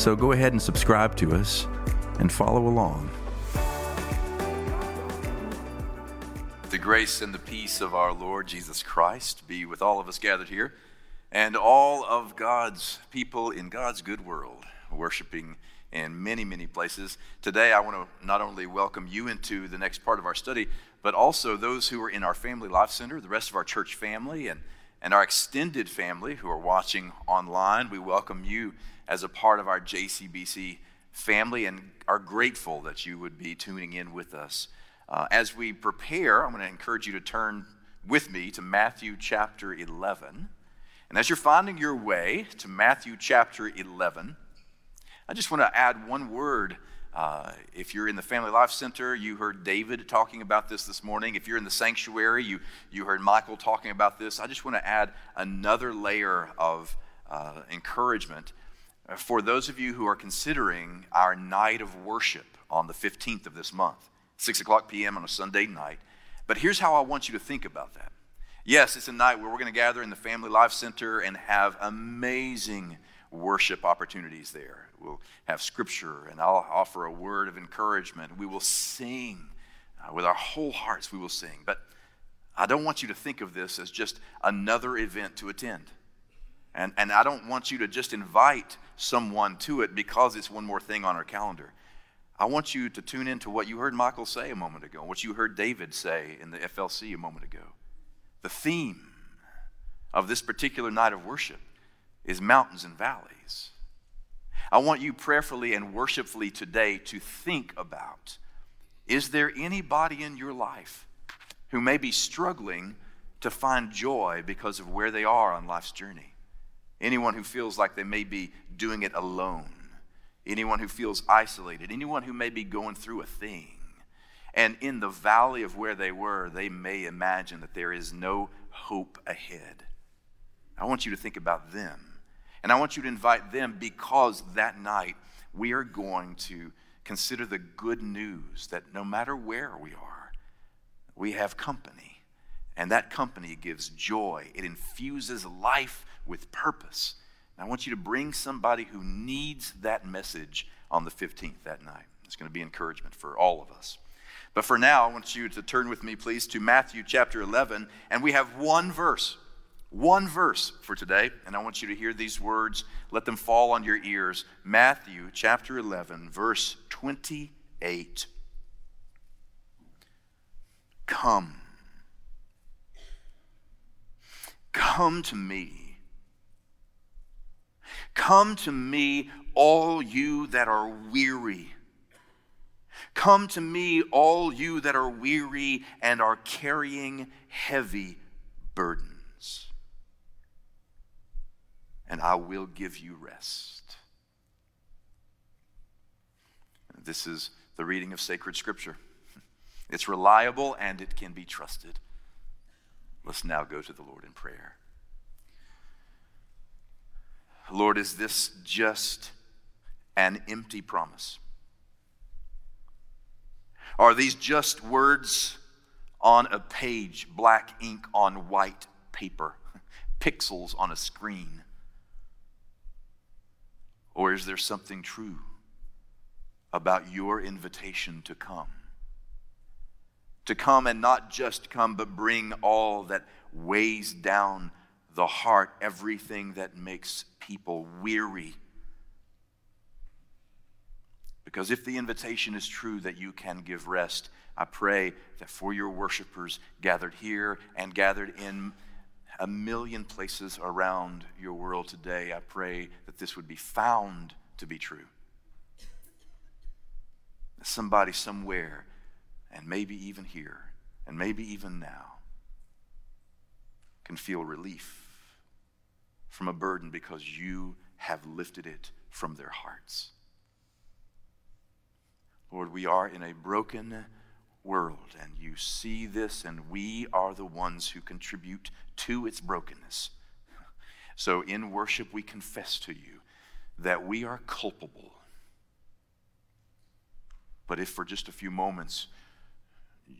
So go ahead and subscribe to us and follow along. The grace and the peace of our Lord Jesus Christ be with all of us gathered here and all of God's people in God's good world, worshiping in many, many places. Today, I want to not only welcome you into the next part of our study, but also those who are in our Family Life Center, the rest of our church family, and, and our extended family who are watching online. We welcome you as a part of our JCBC family and are grateful that you would be tuning in with us. Uh, as we prepare, I'm going to encourage you to turn with me to Matthew chapter 11. And as you're finding your way to Matthew chapter 11, I just want to add one word. Uh, if you're in the Family Life Center, you heard David talking about this this morning. If you're in the sanctuary, you, you heard Michael talking about this. I just want to add another layer of uh, encouragement for those of you who are considering our night of worship on the 15th of this month, 6 o'clock p.m. on a Sunday night. But here's how I want you to think about that. Yes, it's a night where we're going to gather in the Family Life Center and have amazing worship opportunities there. We'll have scripture, and I'll offer a word of encouragement. We will sing uh, with our whole hearts, we will sing. But I don't want you to think of this as just another event to attend. And, and I don't want you to just invite someone to it because it's one more thing on our calendar. I want you to tune into what you heard Michael say a moment ago, what you heard David say in the FLC a moment ago. The theme of this particular night of worship is mountains and valleys. I want you prayerfully and worshipfully today to think about is there anybody in your life who may be struggling to find joy because of where they are on life's journey? Anyone who feels like they may be doing it alone, anyone who feels isolated, anyone who may be going through a thing. And in the valley of where they were, they may imagine that there is no hope ahead. I want you to think about them. And I want you to invite them because that night we are going to consider the good news that no matter where we are, we have company. And that company gives joy, it infuses life with purpose. And I want you to bring somebody who needs that message on the 15th that night. It's going to be encouragement for all of us. But for now, I want you to turn with me, please, to Matthew chapter 11. And we have one verse, one verse for today. And I want you to hear these words. Let them fall on your ears. Matthew chapter 11, verse 28. Come. Come to me Come to me, all you that are weary. Come to me, all you that are weary and are carrying heavy burdens, and I will give you rest. This is the reading of sacred scripture. It's reliable and it can be trusted. Let's now go to the Lord in prayer. Lord, is this just an empty promise? Are these just words on a page, black ink on white paper, pixels on a screen? Or is there something true about your invitation to come? To come and not just come, but bring all that weighs down the heart, everything that makes people weary. Because if the invitation is true that you can give rest, I pray that for your worshipers gathered here and gathered in a million places around your world today, I pray that this would be found to be true. Somebody somewhere, and maybe even here, and maybe even now, can feel relief from a burden because you have lifted it from their hearts. Lord, we are in a broken world, and you see this, and we are the ones who contribute to its brokenness. So in worship, we confess to you that we are culpable. But if for just a few moments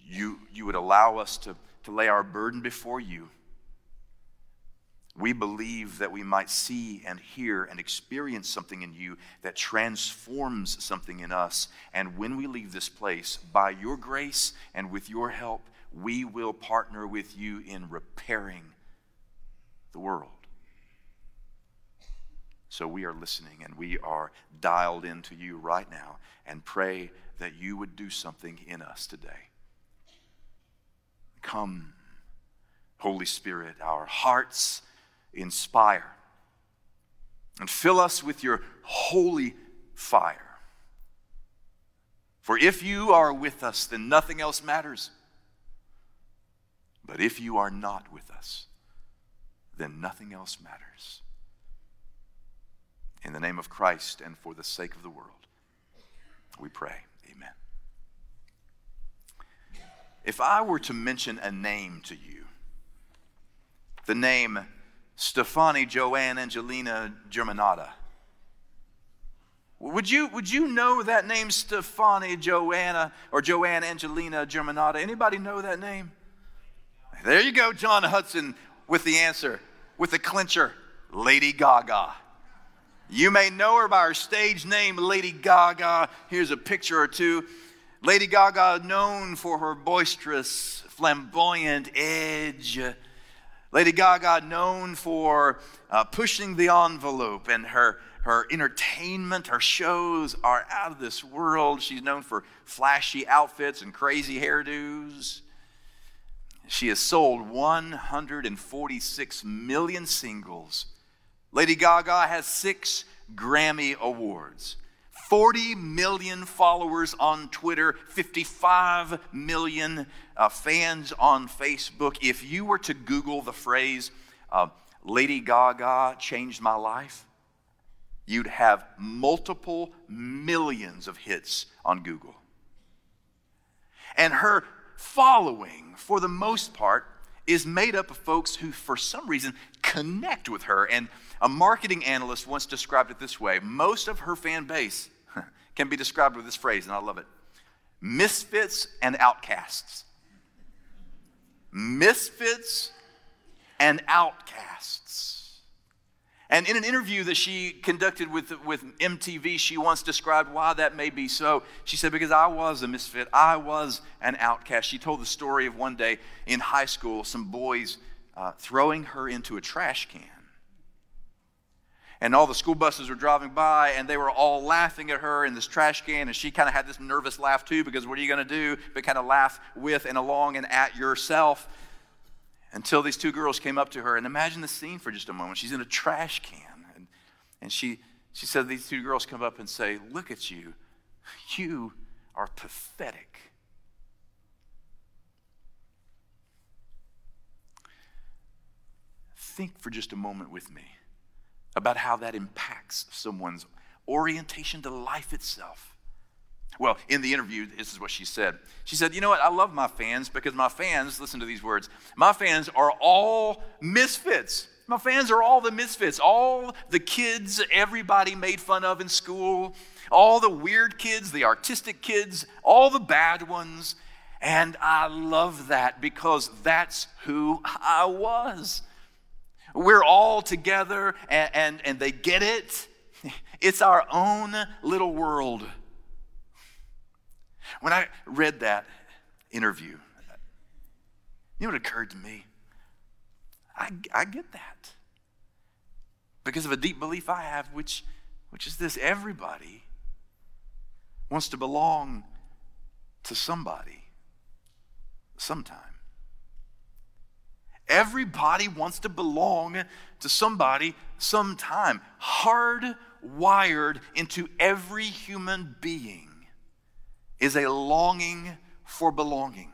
you, you would allow us to, to lay our burden before you, we believe that we might see and hear and experience something in you that transforms something in us. And when we leave this place, by your grace and with your help, we will partner with you in repairing the world. So we are listening and we are dialed into you right now and pray that you would do something in us today. Come, Holy Spirit, our hearts inspire and fill us with your holy fire. For if you are with us, then nothing else matters. But if you are not with us, then nothing else matters. In the name of Christ and for the sake of the world, we pray. Amen. If I were to mention a name to you, the name Stefani Joanne Angelina Germanotta, would you, would you know that name, Stefani Joanna or Joanne Angelina Germanotta? Anybody know that name? There you go, John Hudson, with the answer, with the clincher Lady Gaga. You may know her by her stage name, Lady Gaga. Here's a picture or two. Lady Gaga, known for her boisterous, flamboyant edge. Lady Gaga, known for uh, pushing the envelope, and her, her entertainment, her shows are out of this world. She's known for flashy outfits and crazy hairdos. She has sold 146 million singles Lady Gaga has six Grammy Awards, 40 million followers on Twitter, 55 million uh, fans on Facebook. If you were to Google the phrase, uh, Lady Gaga changed my life, you'd have multiple millions of hits on Google. And her following, for the most part, is made up of folks who, for some reason, connect with her. And a marketing analyst once described it this way most of her fan base can be described with this phrase, and I love it misfits and outcasts. Misfits and outcasts. And in an interview that she conducted with, with MTV, she once described why that may be so. She said, Because I was a misfit, I was an outcast. She told the story of one day in high school, some boys uh, throwing her into a trash can and all the school buses were driving by and they were all laughing at her in this trash can and she kind of had this nervous laugh too because what are you going to do but kind of laugh with and along and at yourself until these two girls came up to her. And imagine the scene for just a moment. She's in a trash can and, and she she said these two girls come up and say look at you. You are pathetic. Think for just a moment with me about how that impacts someone's orientation to life itself. Well, in the interview, this is what she said. She said, You know what? I love my fans because my fans, listen to these words, my fans are all misfits. My fans are all the misfits, all the kids everybody made fun of in school, all the weird kids, the artistic kids, all the bad ones. And I love that because that's who I was. We're all together and, and, and they get it. It's our own little world. When I read that interview, you know what occurred to me? I, I get that. Because of a deep belief I have, which, which is this everybody wants to belong to somebody sometime. Everybody wants to belong to somebody sometime. Hardwired into every human being is a longing for belonging.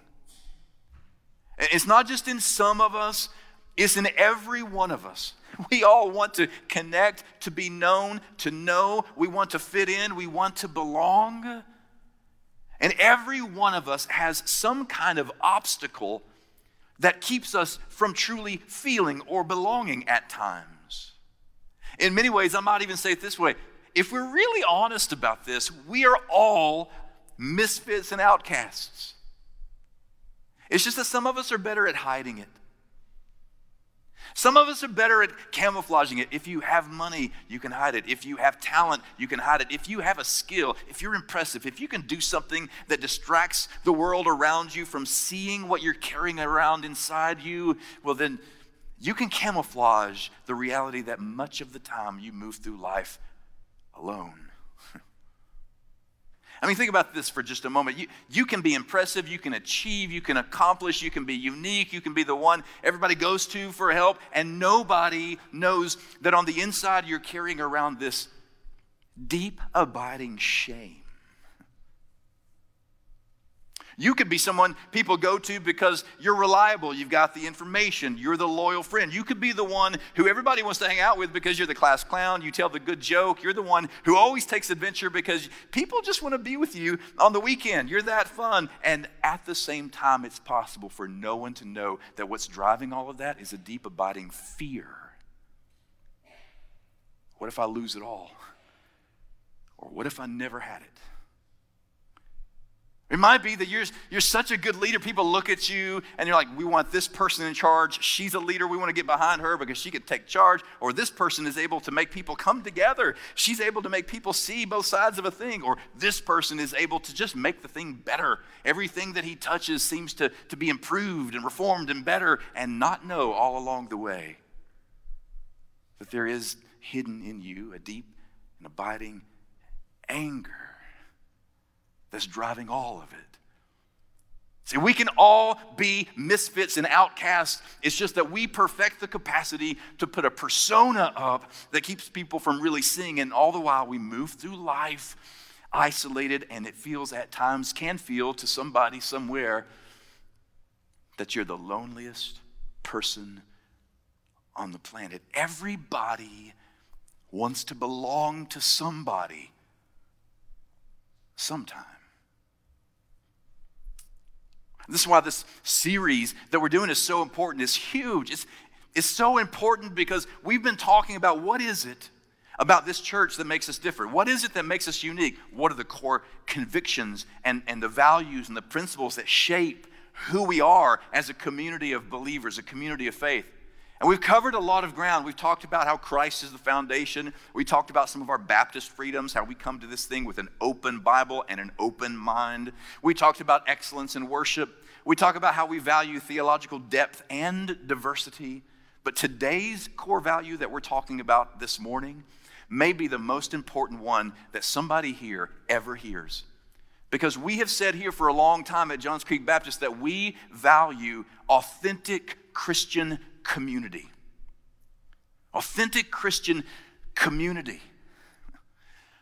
It's not just in some of us, it's in every one of us. We all want to connect, to be known, to know. We want to fit in. We want to belong. And every one of us has some kind of obstacle that keeps us from truly feeling or belonging at times. In many ways, I might even say it this way if we're really honest about this, we are all misfits and outcasts. It's just that some of us are better at hiding it. Some of us are better at camouflaging it. If you have money, you can hide it. If you have talent, you can hide it. If you have a skill, if you're impressive, if you can do something that distracts the world around you from seeing what you're carrying around inside you, well, then you can camouflage the reality that much of the time you move through life alone. I mean, think about this for just a moment. You, you can be impressive, you can achieve, you can accomplish, you can be unique, you can be the one everybody goes to for help, and nobody knows that on the inside you're carrying around this deep, abiding shame. You could be someone people go to because you're reliable, you've got the information, you're the loyal friend. You could be the one who everybody wants to hang out with because you're the class clown, you tell the good joke, you're the one who always takes adventure because people just want to be with you on the weekend. You're that fun. And at the same time, it's possible for no one to know that what's driving all of that is a deep, abiding fear. What if I lose it all? Or what if I never had it? It might be that you're, you're such a good leader, people look at you and you're like, we want this person in charge. She's a leader. We want to get behind her because she could take charge. Or this person is able to make people come together. She's able to make people see both sides of a thing. Or this person is able to just make the thing better. Everything that he touches seems to, to be improved and reformed and better, and not know all along the way that there is hidden in you a deep and abiding anger that's driving all of it. See, we can all be misfits and outcasts. It's just that we perfect the capacity to put a persona up that keeps people from really seeing. And all the while, we move through life isolated, and it feels at times, can feel to somebody somewhere, that you're the loneliest person on the planet. Everybody wants to belong to somebody sometime. This is why this series that we're doing is so important. It's huge. It's, it's so important because we've been talking about what is it about this church that makes us different? What is it that makes us unique? What are the core convictions and, and the values and the principles that shape who we are as a community of believers, a community of faith? And we've covered a lot of ground. We've talked about how Christ is the foundation. We talked about some of our Baptist freedoms, how we come to this thing with an open Bible and an open mind. We talked about excellence in worship. We talk about how we value theological depth and diversity. But today's core value that we're talking about this morning may be the most important one that somebody here ever hears. Because we have said here for a long time at Johns Creek Baptist that we value authentic Christian community. Authentic Christian community.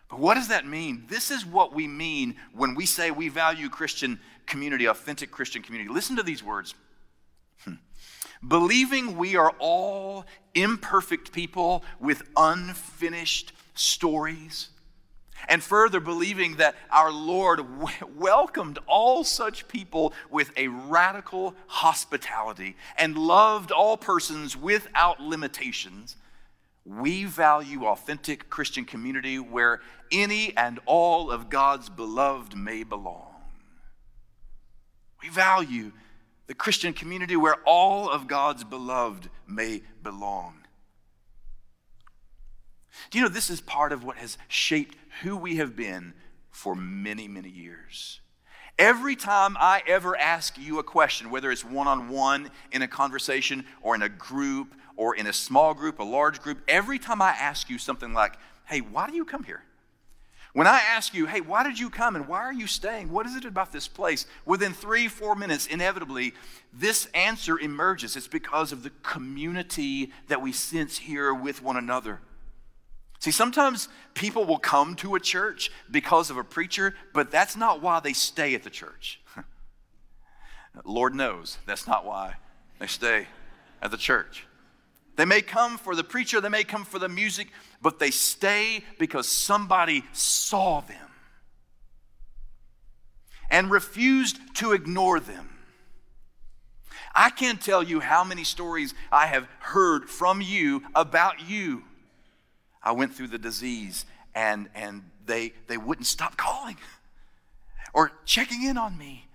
But what does that mean? This is what we mean when we say we value Christian community, authentic Christian community. Listen to these words. Hmm. Believing we are all imperfect people with unfinished stories and further, believing that our Lord w- welcomed all such people with a radical hospitality and loved all persons without limitations, we value authentic Christian community where any and all of God's beloved may belong. We value the Christian community where all of God's beloved may belong. Do you know this is part of what has shaped who we have been for many, many years? Every time I ever ask you a question, whether it's one on one in a conversation or in a group or in a small group, a large group, every time I ask you something like, hey, why do you come here? When I ask you, hey, why did you come and why are you staying? What is it about this place? Within three, four minutes, inevitably, this answer emerges. It's because of the community that we sense here with one another. See, sometimes people will come to a church because of a preacher, but that's not why they stay at the church. Lord knows that's not why they stay at the church. They may come for the preacher, they may come for the music, but they stay because somebody saw them and refused to ignore them. I can't tell you how many stories I have heard from you about you. I went through the disease and, and they, they wouldn't stop calling or checking in on me.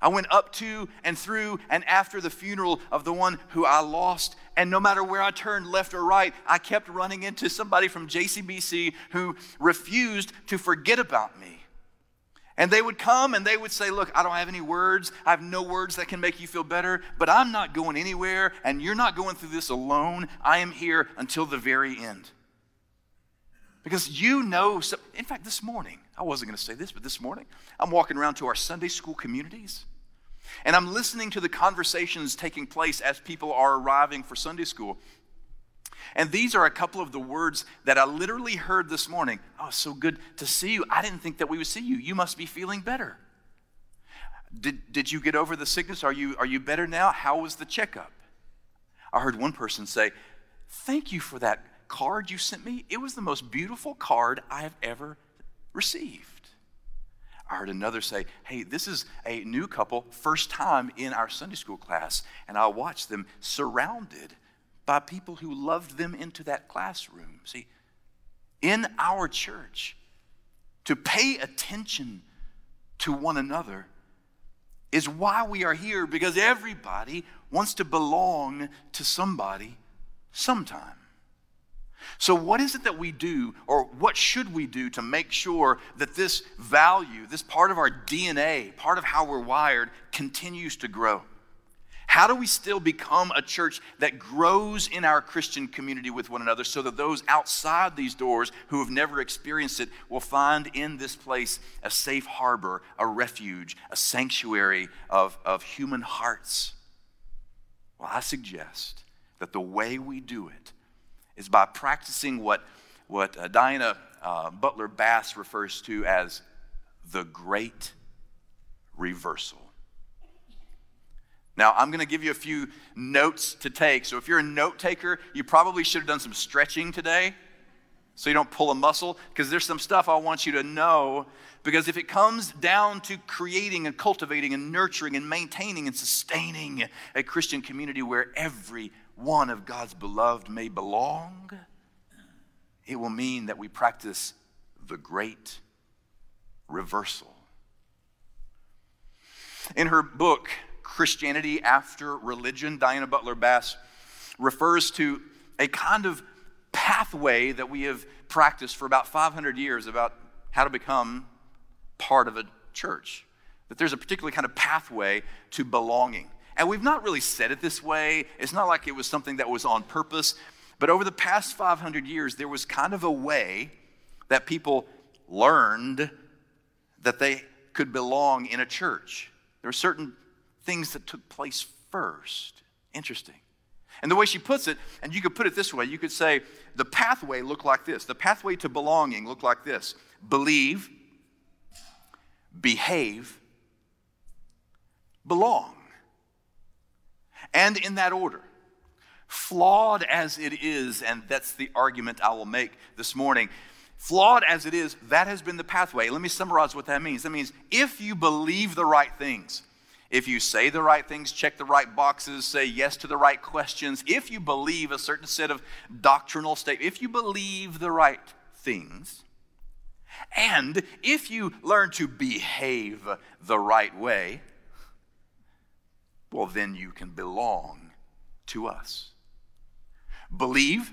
I went up to and through and after the funeral of the one who I lost. And no matter where I turned, left or right, I kept running into somebody from JCBC who refused to forget about me. And they would come and they would say, Look, I don't have any words. I have no words that can make you feel better, but I'm not going anywhere, and you're not going through this alone. I am here until the very end. Because you know, in fact, this morning, I wasn't going to say this, but this morning, I'm walking around to our Sunday school communities. And I'm listening to the conversations taking place as people are arriving for Sunday school. And these are a couple of the words that I literally heard this morning. Oh, so good to see you. I didn't think that we would see you. You must be feeling better. Did, did you get over the sickness? Are you, are you better now? How was the checkup? I heard one person say, Thank you for that card you sent me. It was the most beautiful card I have ever received. I heard another say, Hey, this is a new couple, first time in our Sunday school class, and I watched them surrounded by people who loved them into that classroom. See, in our church, to pay attention to one another is why we are here because everybody wants to belong to somebody sometime. So, what is it that we do, or what should we do to make sure that this value, this part of our DNA, part of how we're wired, continues to grow? How do we still become a church that grows in our Christian community with one another so that those outside these doors who have never experienced it will find in this place a safe harbor, a refuge, a sanctuary of, of human hearts? Well, I suggest that the way we do it is by practicing what, what uh, Diana uh, Butler Bass refers to as the great reversal. Now, I'm going to give you a few notes to take. So, if you're a note taker, you probably should have done some stretching today so you don't pull a muscle, because there's some stuff I want you to know. Because if it comes down to creating and cultivating and nurturing and maintaining and sustaining a Christian community where every one of God's beloved may belong, it will mean that we practice the great reversal. In her book, Christianity After Religion, Diana Butler Bass refers to a kind of pathway that we have practiced for about 500 years about how to become part of a church. That there's a particular kind of pathway to belonging. And we've not really said it this way. It's not like it was something that was on purpose. But over the past 500 years, there was kind of a way that people learned that they could belong in a church. There were certain things that took place first. Interesting. And the way she puts it, and you could put it this way you could say, the pathway looked like this. The pathway to belonging looked like this believe, behave, belong. And in that order. Flawed as it is, and that's the argument I will make this morning. Flawed as it is, that has been the pathway. Let me summarize what that means. That means if you believe the right things, if you say the right things, check the right boxes, say yes to the right questions, if you believe a certain set of doctrinal statements, if you believe the right things, and if you learn to behave the right way, well, then you can belong to us. Believe,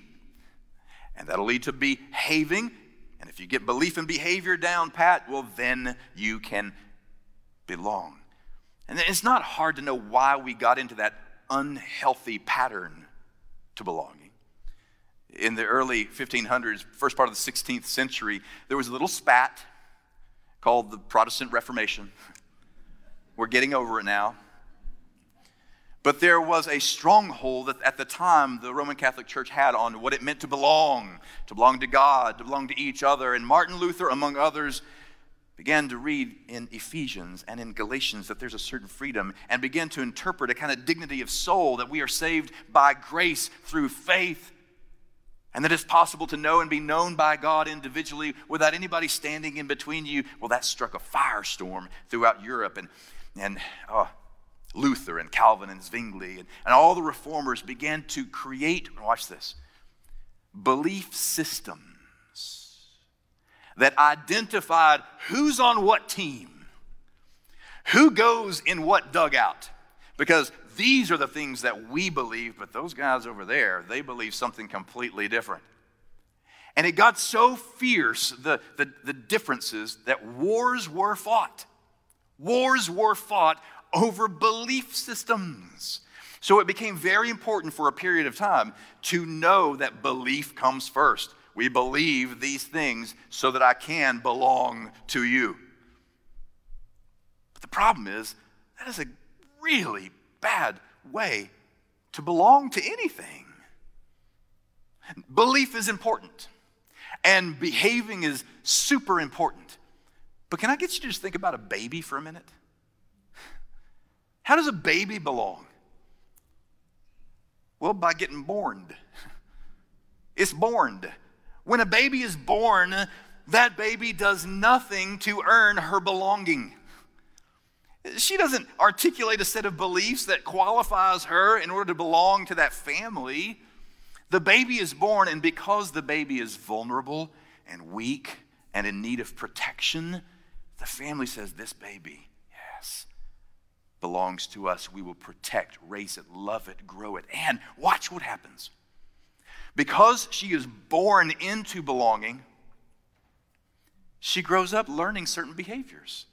and that'll lead to behaving. And if you get belief and behavior down pat, well, then you can belong. And it's not hard to know why we got into that unhealthy pattern to belonging. In the early 1500s, first part of the 16th century, there was a little spat called the Protestant Reformation. We're getting over it now. But there was a stronghold that at the time the Roman Catholic Church had on what it meant to belong, to belong to God, to belong to each other. And Martin Luther, among others, began to read in Ephesians and in Galatians that there's a certain freedom and began to interpret a kind of dignity of soul that we are saved by grace through faith and that it's possible to know and be known by God individually without anybody standing in between you. Well, that struck a firestorm throughout Europe and, and oh, Luther and Calvin and Zwingli and, and all the reformers began to create, watch this, belief systems that identified who's on what team, who goes in what dugout. Because these are the things that we believe, but those guys over there, they believe something completely different. And it got so fierce, the, the, the differences, that wars were fought. Wars were fought over belief systems. So it became very important for a period of time to know that belief comes first. We believe these things so that I can belong to you. But the problem is, that is a really bad way to belong to anything. Belief is important, and behaving is super important. But can I get you to just think about a baby for a minute? How does a baby belong? Well, by getting born. It's born. When a baby is born, that baby does nothing to earn her belonging. She doesn't articulate a set of beliefs that qualifies her in order to belong to that family. The baby is born, and because the baby is vulnerable and weak and in need of protection, the family says, This baby, belongs to us. We will protect, raise it, love it, grow it. And watch what happens. Because she is born into belonging, she grows up learning certain behaviors.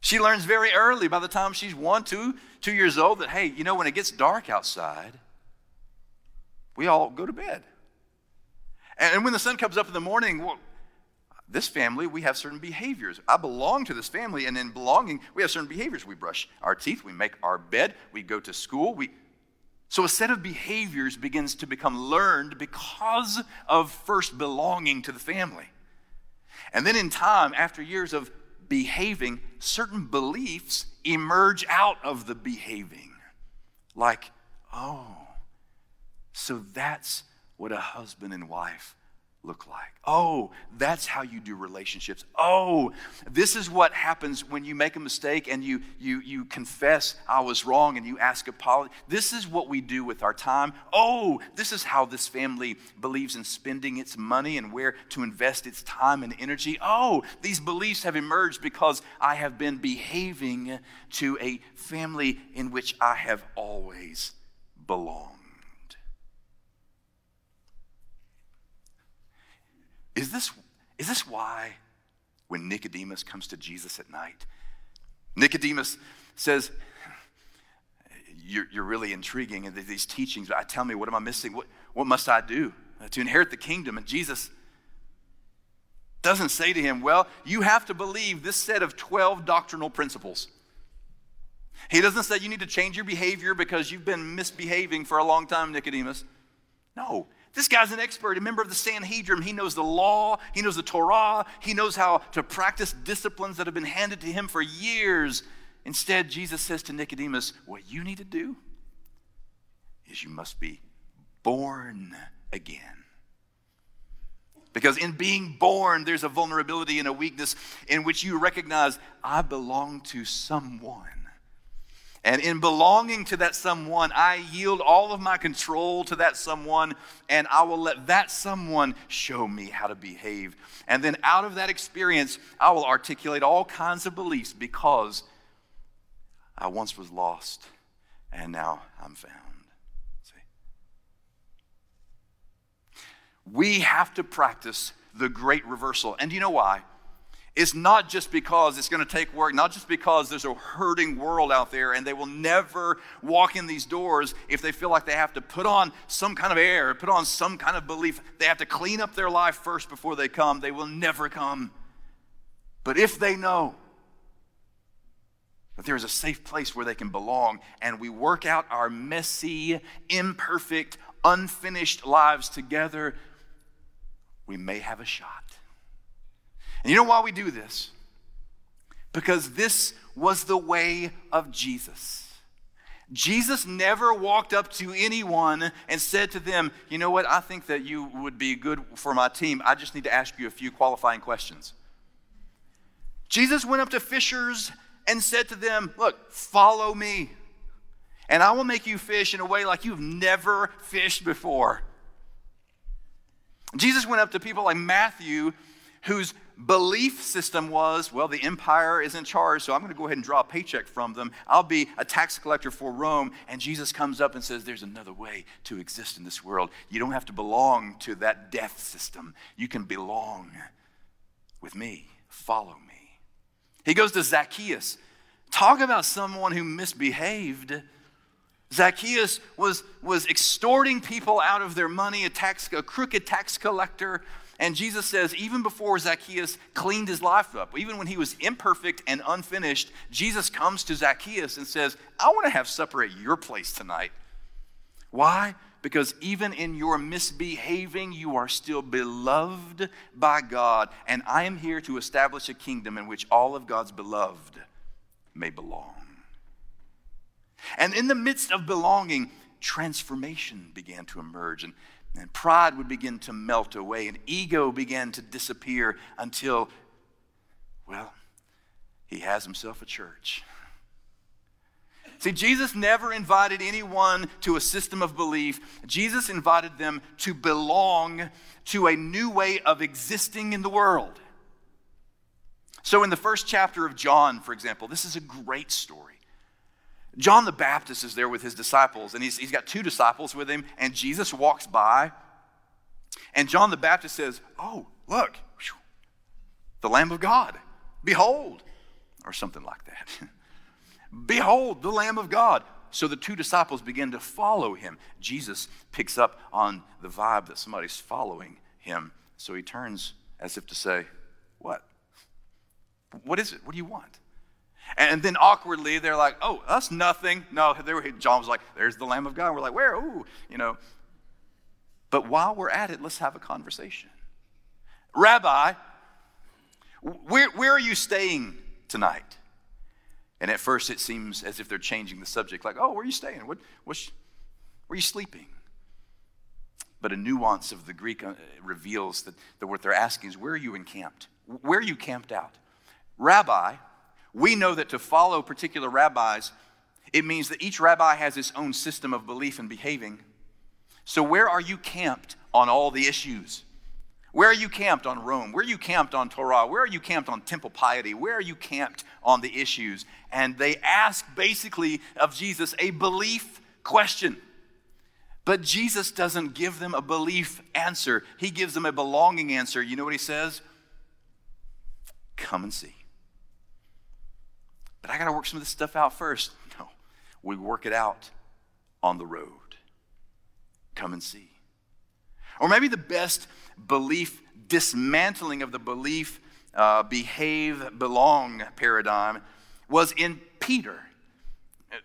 She learns very early, by the time she's one, two, two years old, that, hey, you know, when it gets dark outside, we all go to bed. And when the sun comes up in the morning, this family, we have certain behaviors. I belong to this family, and in belonging, we have certain behaviors. We brush our teeth, we make our bed, we go to school, we, so a set of behaviors begins to become learned because of first belonging to the family. And then in time, after years of behaving, certain beliefs emerge out of the behaving. Like, oh, so that's what a husband and wife look like? Oh, that's how you do relationships. Oh, this is what happens when you make a mistake and you you you confess I was wrong and you ask apology. This is what we do with our time. Oh, this is how this family believes in spending its money and where to invest its time and energy. Oh, these beliefs have emerged because I have been behaving to a family in which I have always belonged. Is this, is this why when Nicodemus comes to Jesus at night, Nicodemus says, You're, you're really intriguing in these teachings, but tell me, what am I missing? What, what must I do to inherit the kingdom? And Jesus doesn't say to him, Well, you have to believe this set of 12 doctrinal principles. He doesn't say you need to change your behavior because you've been misbehaving for a long time, Nicodemus. No, this guy's an expert, a member of the Sanhedrin. He knows the law, he knows the Torah, he knows how to practice disciplines that have been handed to him for years. Instead, Jesus says to Nicodemus, What you need to do is you must be born again. Because in being born, there's a vulnerability and a weakness in which you recognize, I belong to someone and in belonging to that someone, I yield all of my control to that someone, and I will let that someone show me how to behave. And then out of that experience, I will articulate all kinds of beliefs because I once was lost and now I'm found. See? We have to practice the great reversal. And you know why? It's not just because it's going to take work, not just because there's a hurting world out there and they will never walk in these doors if they feel like they have to put on some kind of air, put on some kind of belief. They have to clean up their life first before they come. They will never come. But if they know that there is a safe place where they can belong and we work out our messy, imperfect, unfinished lives together, we may have a shot. And you know why we do this? because this was the way of Jesus. Jesus never walked up to anyone and said to them, You know what? I think that you would be good for my team. I just need to ask you a few qualifying questions. Jesus went up to fishers and said to them, Look, follow me, and I will make you fish in a way like you've never fished before. Jesus went up to people like Matthew, whose belief system was well, the empire is in charge, so I'm going to go ahead and draw a paycheck from them. I'll be a tax collector for Rome. And Jesus comes up and says, There's another way to exist in this world. You don't have to belong to that death system, you can belong with me. Follow me. He goes to Zacchaeus. Talk about someone who misbehaved. Zacchaeus was, was extorting people out of their money, a, tax, a crooked tax collector. And Jesus says, even before Zacchaeus cleaned his life up, even when he was imperfect and unfinished, Jesus comes to Zacchaeus and says, I want to have supper at your place tonight. Why? Because even in your misbehaving, you are still beloved by God. And I am here to establish a kingdom in which all of God's beloved may belong. And in the midst of belonging, transformation began to emerge. And and pride would begin to melt away, and ego began to disappear until, well, he has himself a church. See, Jesus never invited anyone to a system of belief. Jesus invited them to belong to a new way of existing in the world. So, in the first chapter of John, for example, this is a great story. John the Baptist is there with his disciples, and he's, he's got two disciples with him, and Jesus walks by, and John the Baptist says, Oh, look, the Lamb of God, behold, or something like that. behold, the Lamb of God. So the two disciples begin to follow him. Jesus picks up on the vibe that somebody's following him. So he turns as if to say, What? What is it? What do you want? And then awkwardly, they're like, oh, that's nothing. No, were, John was like, there's the Lamb of God. We're like, where? Ooh, you know. But while we're at it, let's have a conversation. Rabbi, where, where are you staying tonight? And at first, it seems as if they're changing the subject, like, oh, where are you staying? What, what's, where are you sleeping? But a nuance of the Greek uh, reveals that, that what they're asking is, where are you encamped? Where are you camped out? Rabbi, we know that to follow particular rabbis, it means that each rabbi has his own system of belief and behaving. So, where are you camped on all the issues? Where are you camped on Rome? Where are you camped on Torah? Where are you camped on temple piety? Where are you camped on the issues? And they ask basically of Jesus a belief question. But Jesus doesn't give them a belief answer, he gives them a belonging answer. You know what he says? Come and see but I got to work some of this stuff out first. No, we work it out on the road. Come and see. Or maybe the best belief dismantling of the belief uh, behave belong paradigm was in Peter.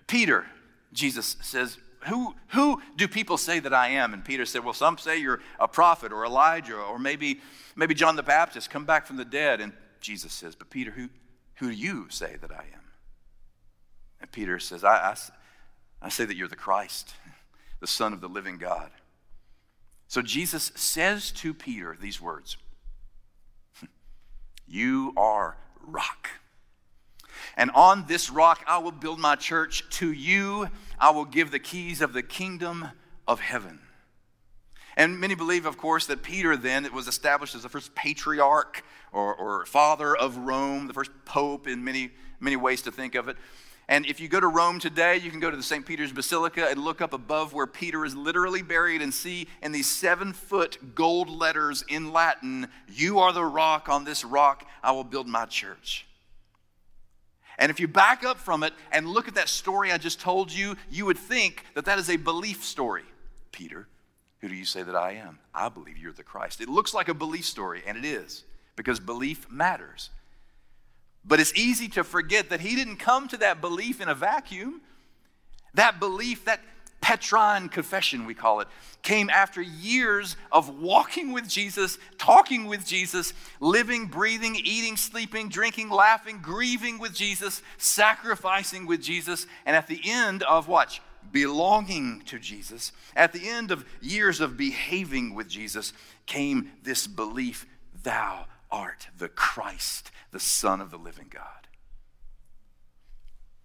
Peter, Jesus says, who, who do people say that I am? And Peter said, Well, some say you're a prophet or Elijah or maybe, maybe John the Baptist, come back from the dead. And Jesus says, But Peter, who, who do you say that I am? And Peter says, I, I, I say that you're the Christ, the Son of the living God. So Jesus says to Peter these words You are rock. And on this rock I will build my church. To you I will give the keys of the kingdom of heaven. And many believe, of course, that Peter then it was established as the first patriarch or, or father of Rome, the first pope in many, many ways to think of it. And if you go to Rome today, you can go to the St. Peter's Basilica and look up above where Peter is literally buried and see in these seven foot gold letters in Latin, You are the rock, on this rock I will build my church. And if you back up from it and look at that story I just told you, you would think that that is a belief story. Peter, who do you say that I am? I believe you're the Christ. It looks like a belief story, and it is, because belief matters. But it's easy to forget that he didn't come to that belief in a vacuum. That belief, that Petrine confession, we call it, came after years of walking with Jesus, talking with Jesus, living, breathing, eating, sleeping, drinking, laughing, grieving with Jesus, sacrificing with Jesus, and at the end of what? Belonging to Jesus, at the end of years of behaving with Jesus, came this belief Thou art the Christ, the Son of the living God.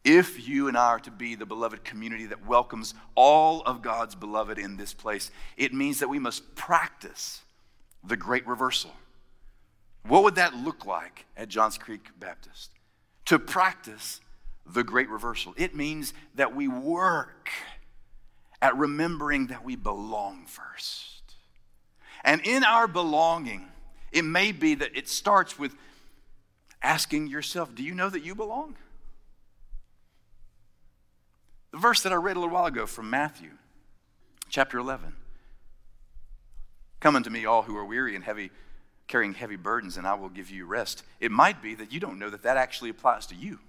If you and I are to be the beloved community that welcomes all of God's beloved in this place, it means that we must practice the great reversal. What would that look like at Johns Creek Baptist? To practice the great reversal. It means that we work at remembering that we belong first. And in our belonging, it may be that it starts with asking yourself, Do you know that you belong? The verse that I read a little while ago from Matthew, chapter 11. Come unto me, all who are weary and heavy, carrying heavy burdens, and I will give you rest. It might be that you don't know that that actually applies to you.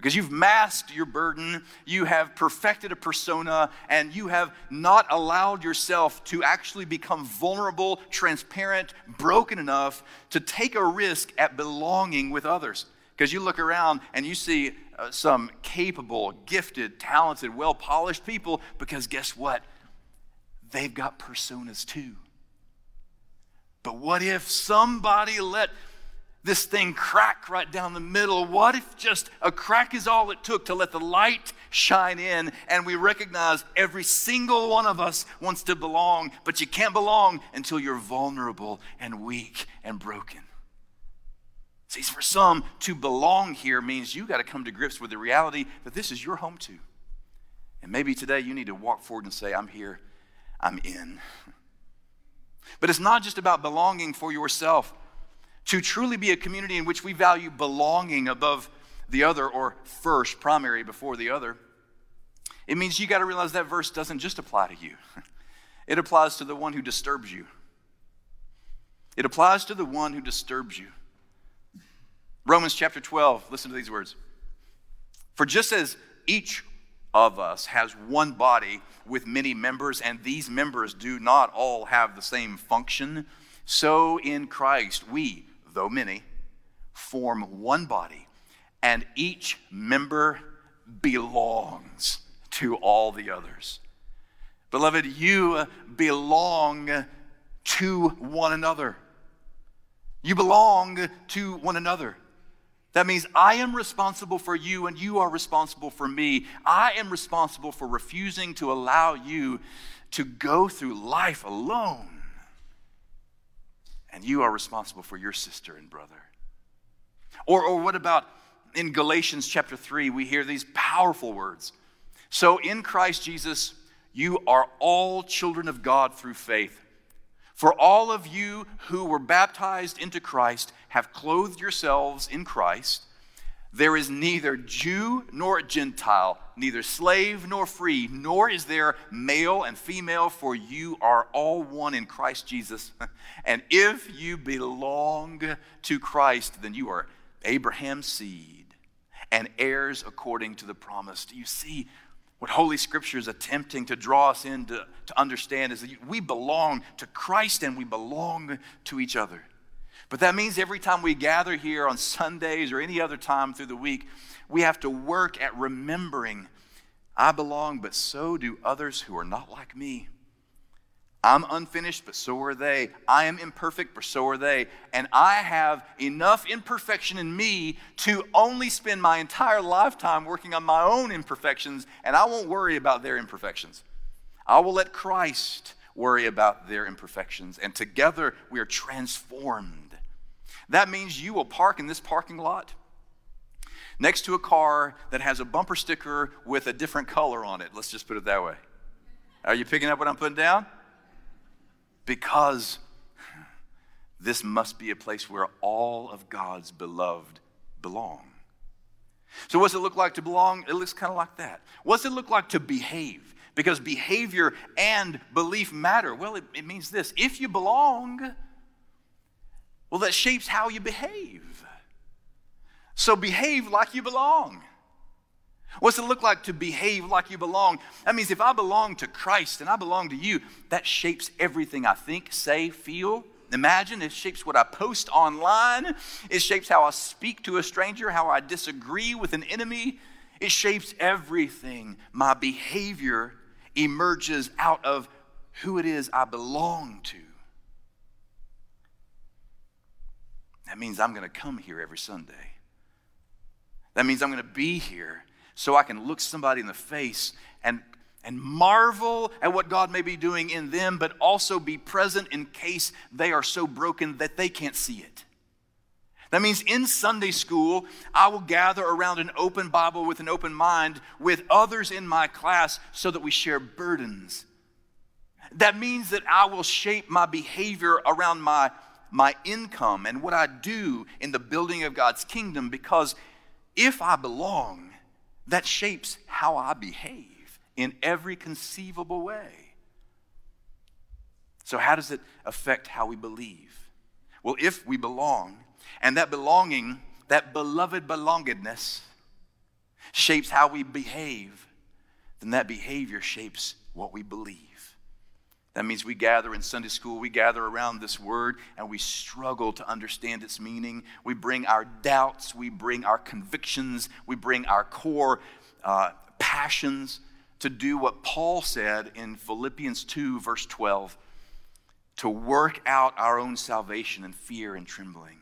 Because you've masked your burden, you have perfected a persona, and you have not allowed yourself to actually become vulnerable, transparent, broken enough to take a risk at belonging with others. Because you look around and you see uh, some capable, gifted, talented, well polished people, because guess what? They've got personas too. But what if somebody let this thing crack right down the middle? What if just a crack is all it took to let the light shine in and we recognize every single one of us wants to belong, but you can't belong until you're vulnerable and weak and broken? See, for some, to belong here means you got to come to grips with the reality that this is your home too. And maybe today you need to walk forward and say, I'm here, I'm in. But it's not just about belonging for yourself. To truly be a community in which we value belonging above the other or first, primary before the other, it means you got to realize that verse doesn't just apply to you, it applies to the one who disturbs you. It applies to the one who disturbs you. Romans chapter 12, listen to these words. For just as each of us has one body with many members, and these members do not all have the same function, so in Christ we, though many, form one body, and each member belongs to all the others. Beloved, you belong to one another. You belong to one another. That means I am responsible for you and you are responsible for me. I am responsible for refusing to allow you to go through life alone. And you are responsible for your sister and brother. Or, or what about in Galatians chapter 3? We hear these powerful words. So in Christ Jesus, you are all children of God through faith. For all of you who were baptized into Christ have clothed yourselves in Christ. There is neither Jew nor Gentile, neither slave nor free, nor is there male and female, for you are all one in Christ Jesus. And if you belong to Christ, then you are Abraham's seed and heirs according to the promise. Do you see what Holy Scripture is attempting to draw us in to, to understand is that we belong to Christ and we belong to each other. But that means every time we gather here on Sundays or any other time through the week, we have to work at remembering I belong, but so do others who are not like me. I'm unfinished, but so are they. I am imperfect, but so are they. And I have enough imperfection in me to only spend my entire lifetime working on my own imperfections, and I won't worry about their imperfections. I will let Christ worry about their imperfections, and together we are transformed. That means you will park in this parking lot next to a car that has a bumper sticker with a different color on it. Let's just put it that way. Are you picking up what I'm putting down? because this must be a place where all of God's beloved belong. So, what's it look like to belong? It looks kind of like that. What's it look like to behave? Because behavior and belief matter. Well, it, it means this if you belong, well, that shapes how you behave. So, behave like you belong. What's it look like to behave like you belong? That means if I belong to Christ and I belong to you, that shapes everything I think, say, feel, imagine. It shapes what I post online. It shapes how I speak to a stranger, how I disagree with an enemy. It shapes everything. My behavior emerges out of who it is I belong to. That means I'm going to come here every Sunday. That means I'm going to be here so I can look somebody in the face and, and marvel at what God may be doing in them, but also be present in case they are so broken that they can't see it. That means in Sunday school, I will gather around an open Bible with an open mind with others in my class so that we share burdens. That means that I will shape my behavior around my, my income and what I do in the building of God's kingdom because if I belong, that shapes how I behave in every conceivable way. So, how does it affect how we believe? Well, if we belong, and that belonging, that beloved belongedness, shapes how we behave, then that behavior shapes what we believe. That means we gather in Sunday school, we gather around this word, and we struggle to understand its meaning. We bring our doubts, we bring our convictions, we bring our core uh, passions to do what Paul said in Philippians 2, verse 12 to work out our own salvation in fear and trembling.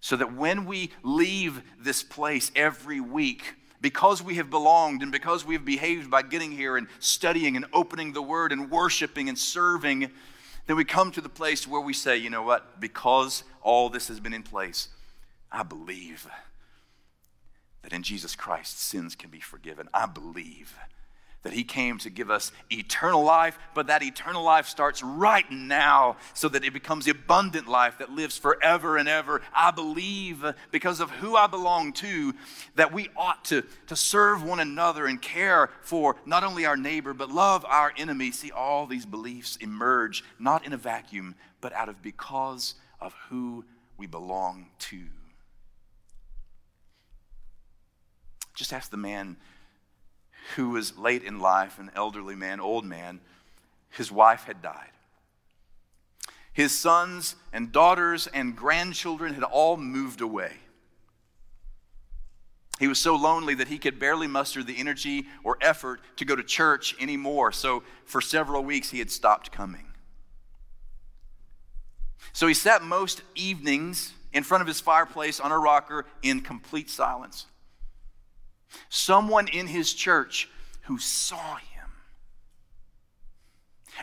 So that when we leave this place every week, because we have belonged and because we have behaved by getting here and studying and opening the word and worshiping and serving, then we come to the place where we say, you know what, because all this has been in place, I believe that in Jesus Christ sins can be forgiven. I believe that he came to give us eternal life, but that eternal life starts right now so that it becomes the abundant life that lives forever and ever. I believe, because of who I belong to, that we ought to, to serve one another and care for not only our neighbor, but love our enemy. See, all these beliefs emerge not in a vacuum, but out of because of who we belong to. Just ask the man who was late in life, an elderly man, old man, his wife had died. His sons and daughters and grandchildren had all moved away. He was so lonely that he could barely muster the energy or effort to go to church anymore. So, for several weeks, he had stopped coming. So, he sat most evenings in front of his fireplace on a rocker in complete silence. Someone in his church who saw him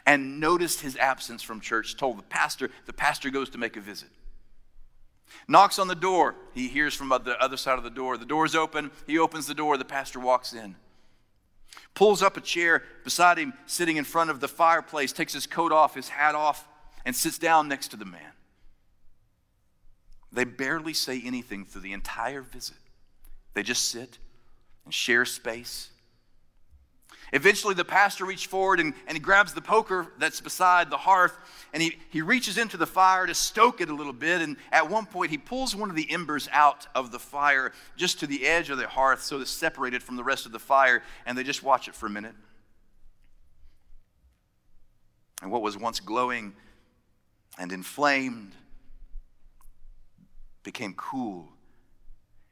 and noticed his absence from church told the pastor, the pastor goes to make a visit. Knocks on the door. He hears from the other side of the door. The door's open. He opens the door. The pastor walks in. Pulls up a chair beside him, sitting in front of the fireplace, takes his coat off, his hat off, and sits down next to the man. They barely say anything through the entire visit. They just sit and share space. Eventually, the pastor reaches forward and, and he grabs the poker that's beside the hearth and he, he reaches into the fire to stoke it a little bit. And at one point, he pulls one of the embers out of the fire just to the edge of the hearth so it's separated from the rest of the fire. And they just watch it for a minute. And what was once glowing and inflamed became cool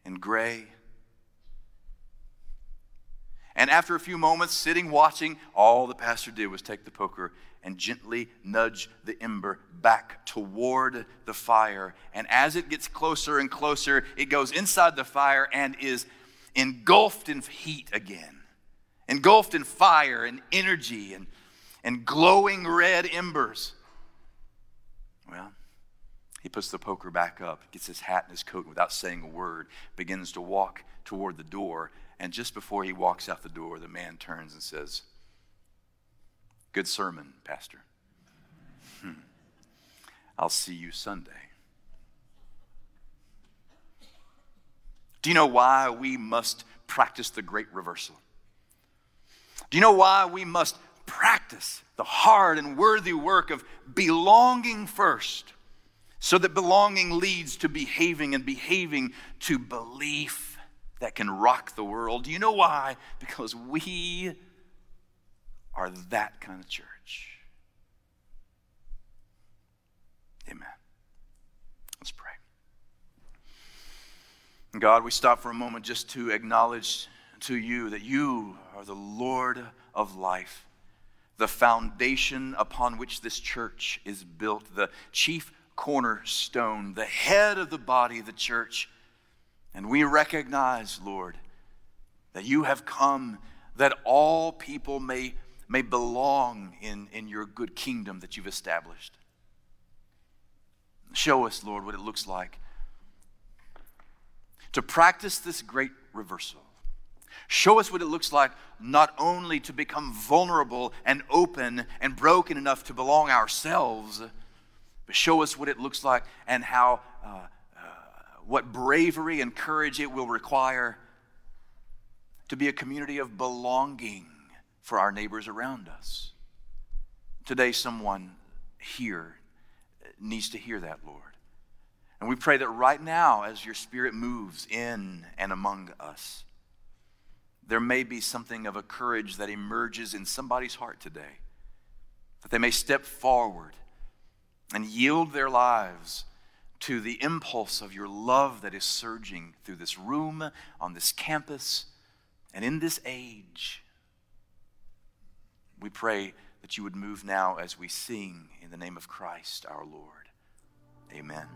and gray and after a few moments, sitting watching, all the pastor did was take the poker and gently nudge the ember back toward the fire. And as it gets closer and closer, it goes inside the fire and is engulfed in heat again, engulfed in fire and energy and, and glowing red embers. Well, he puts the poker back up, gets his hat and his coat, and without saying a word, begins to walk toward the door and just before he walks out the door, the man turns and says, Good sermon, Pastor. Hmm. I'll see you Sunday. Do you know why we must practice the great reversal? Do you know why we must practice the hard and worthy work of belonging first so that belonging leads to behaving and behaving to belief? That can rock the world. Do you know why? Because we are that kind of church. Amen. Let's pray. God, we stop for a moment just to acknowledge to you that you are the Lord of life, the foundation upon which this church is built, the chief cornerstone, the head of the body of the church. And we recognize, Lord, that you have come that all people may, may belong in, in your good kingdom that you've established. Show us, Lord, what it looks like to practice this great reversal. Show us what it looks like not only to become vulnerable and open and broken enough to belong ourselves, but show us what it looks like and how, uh, what bravery and courage it will require to be a community of belonging for our neighbors around us. Today, someone here needs to hear that, Lord. And we pray that right now, as your Spirit moves in and among us, there may be something of a courage that emerges in somebody's heart today, that they may step forward and yield their lives to the impulse of your love that is surging through this room, on this campus, and in this age. We pray that you would move now as we sing in the name of Christ our Lord. Amen.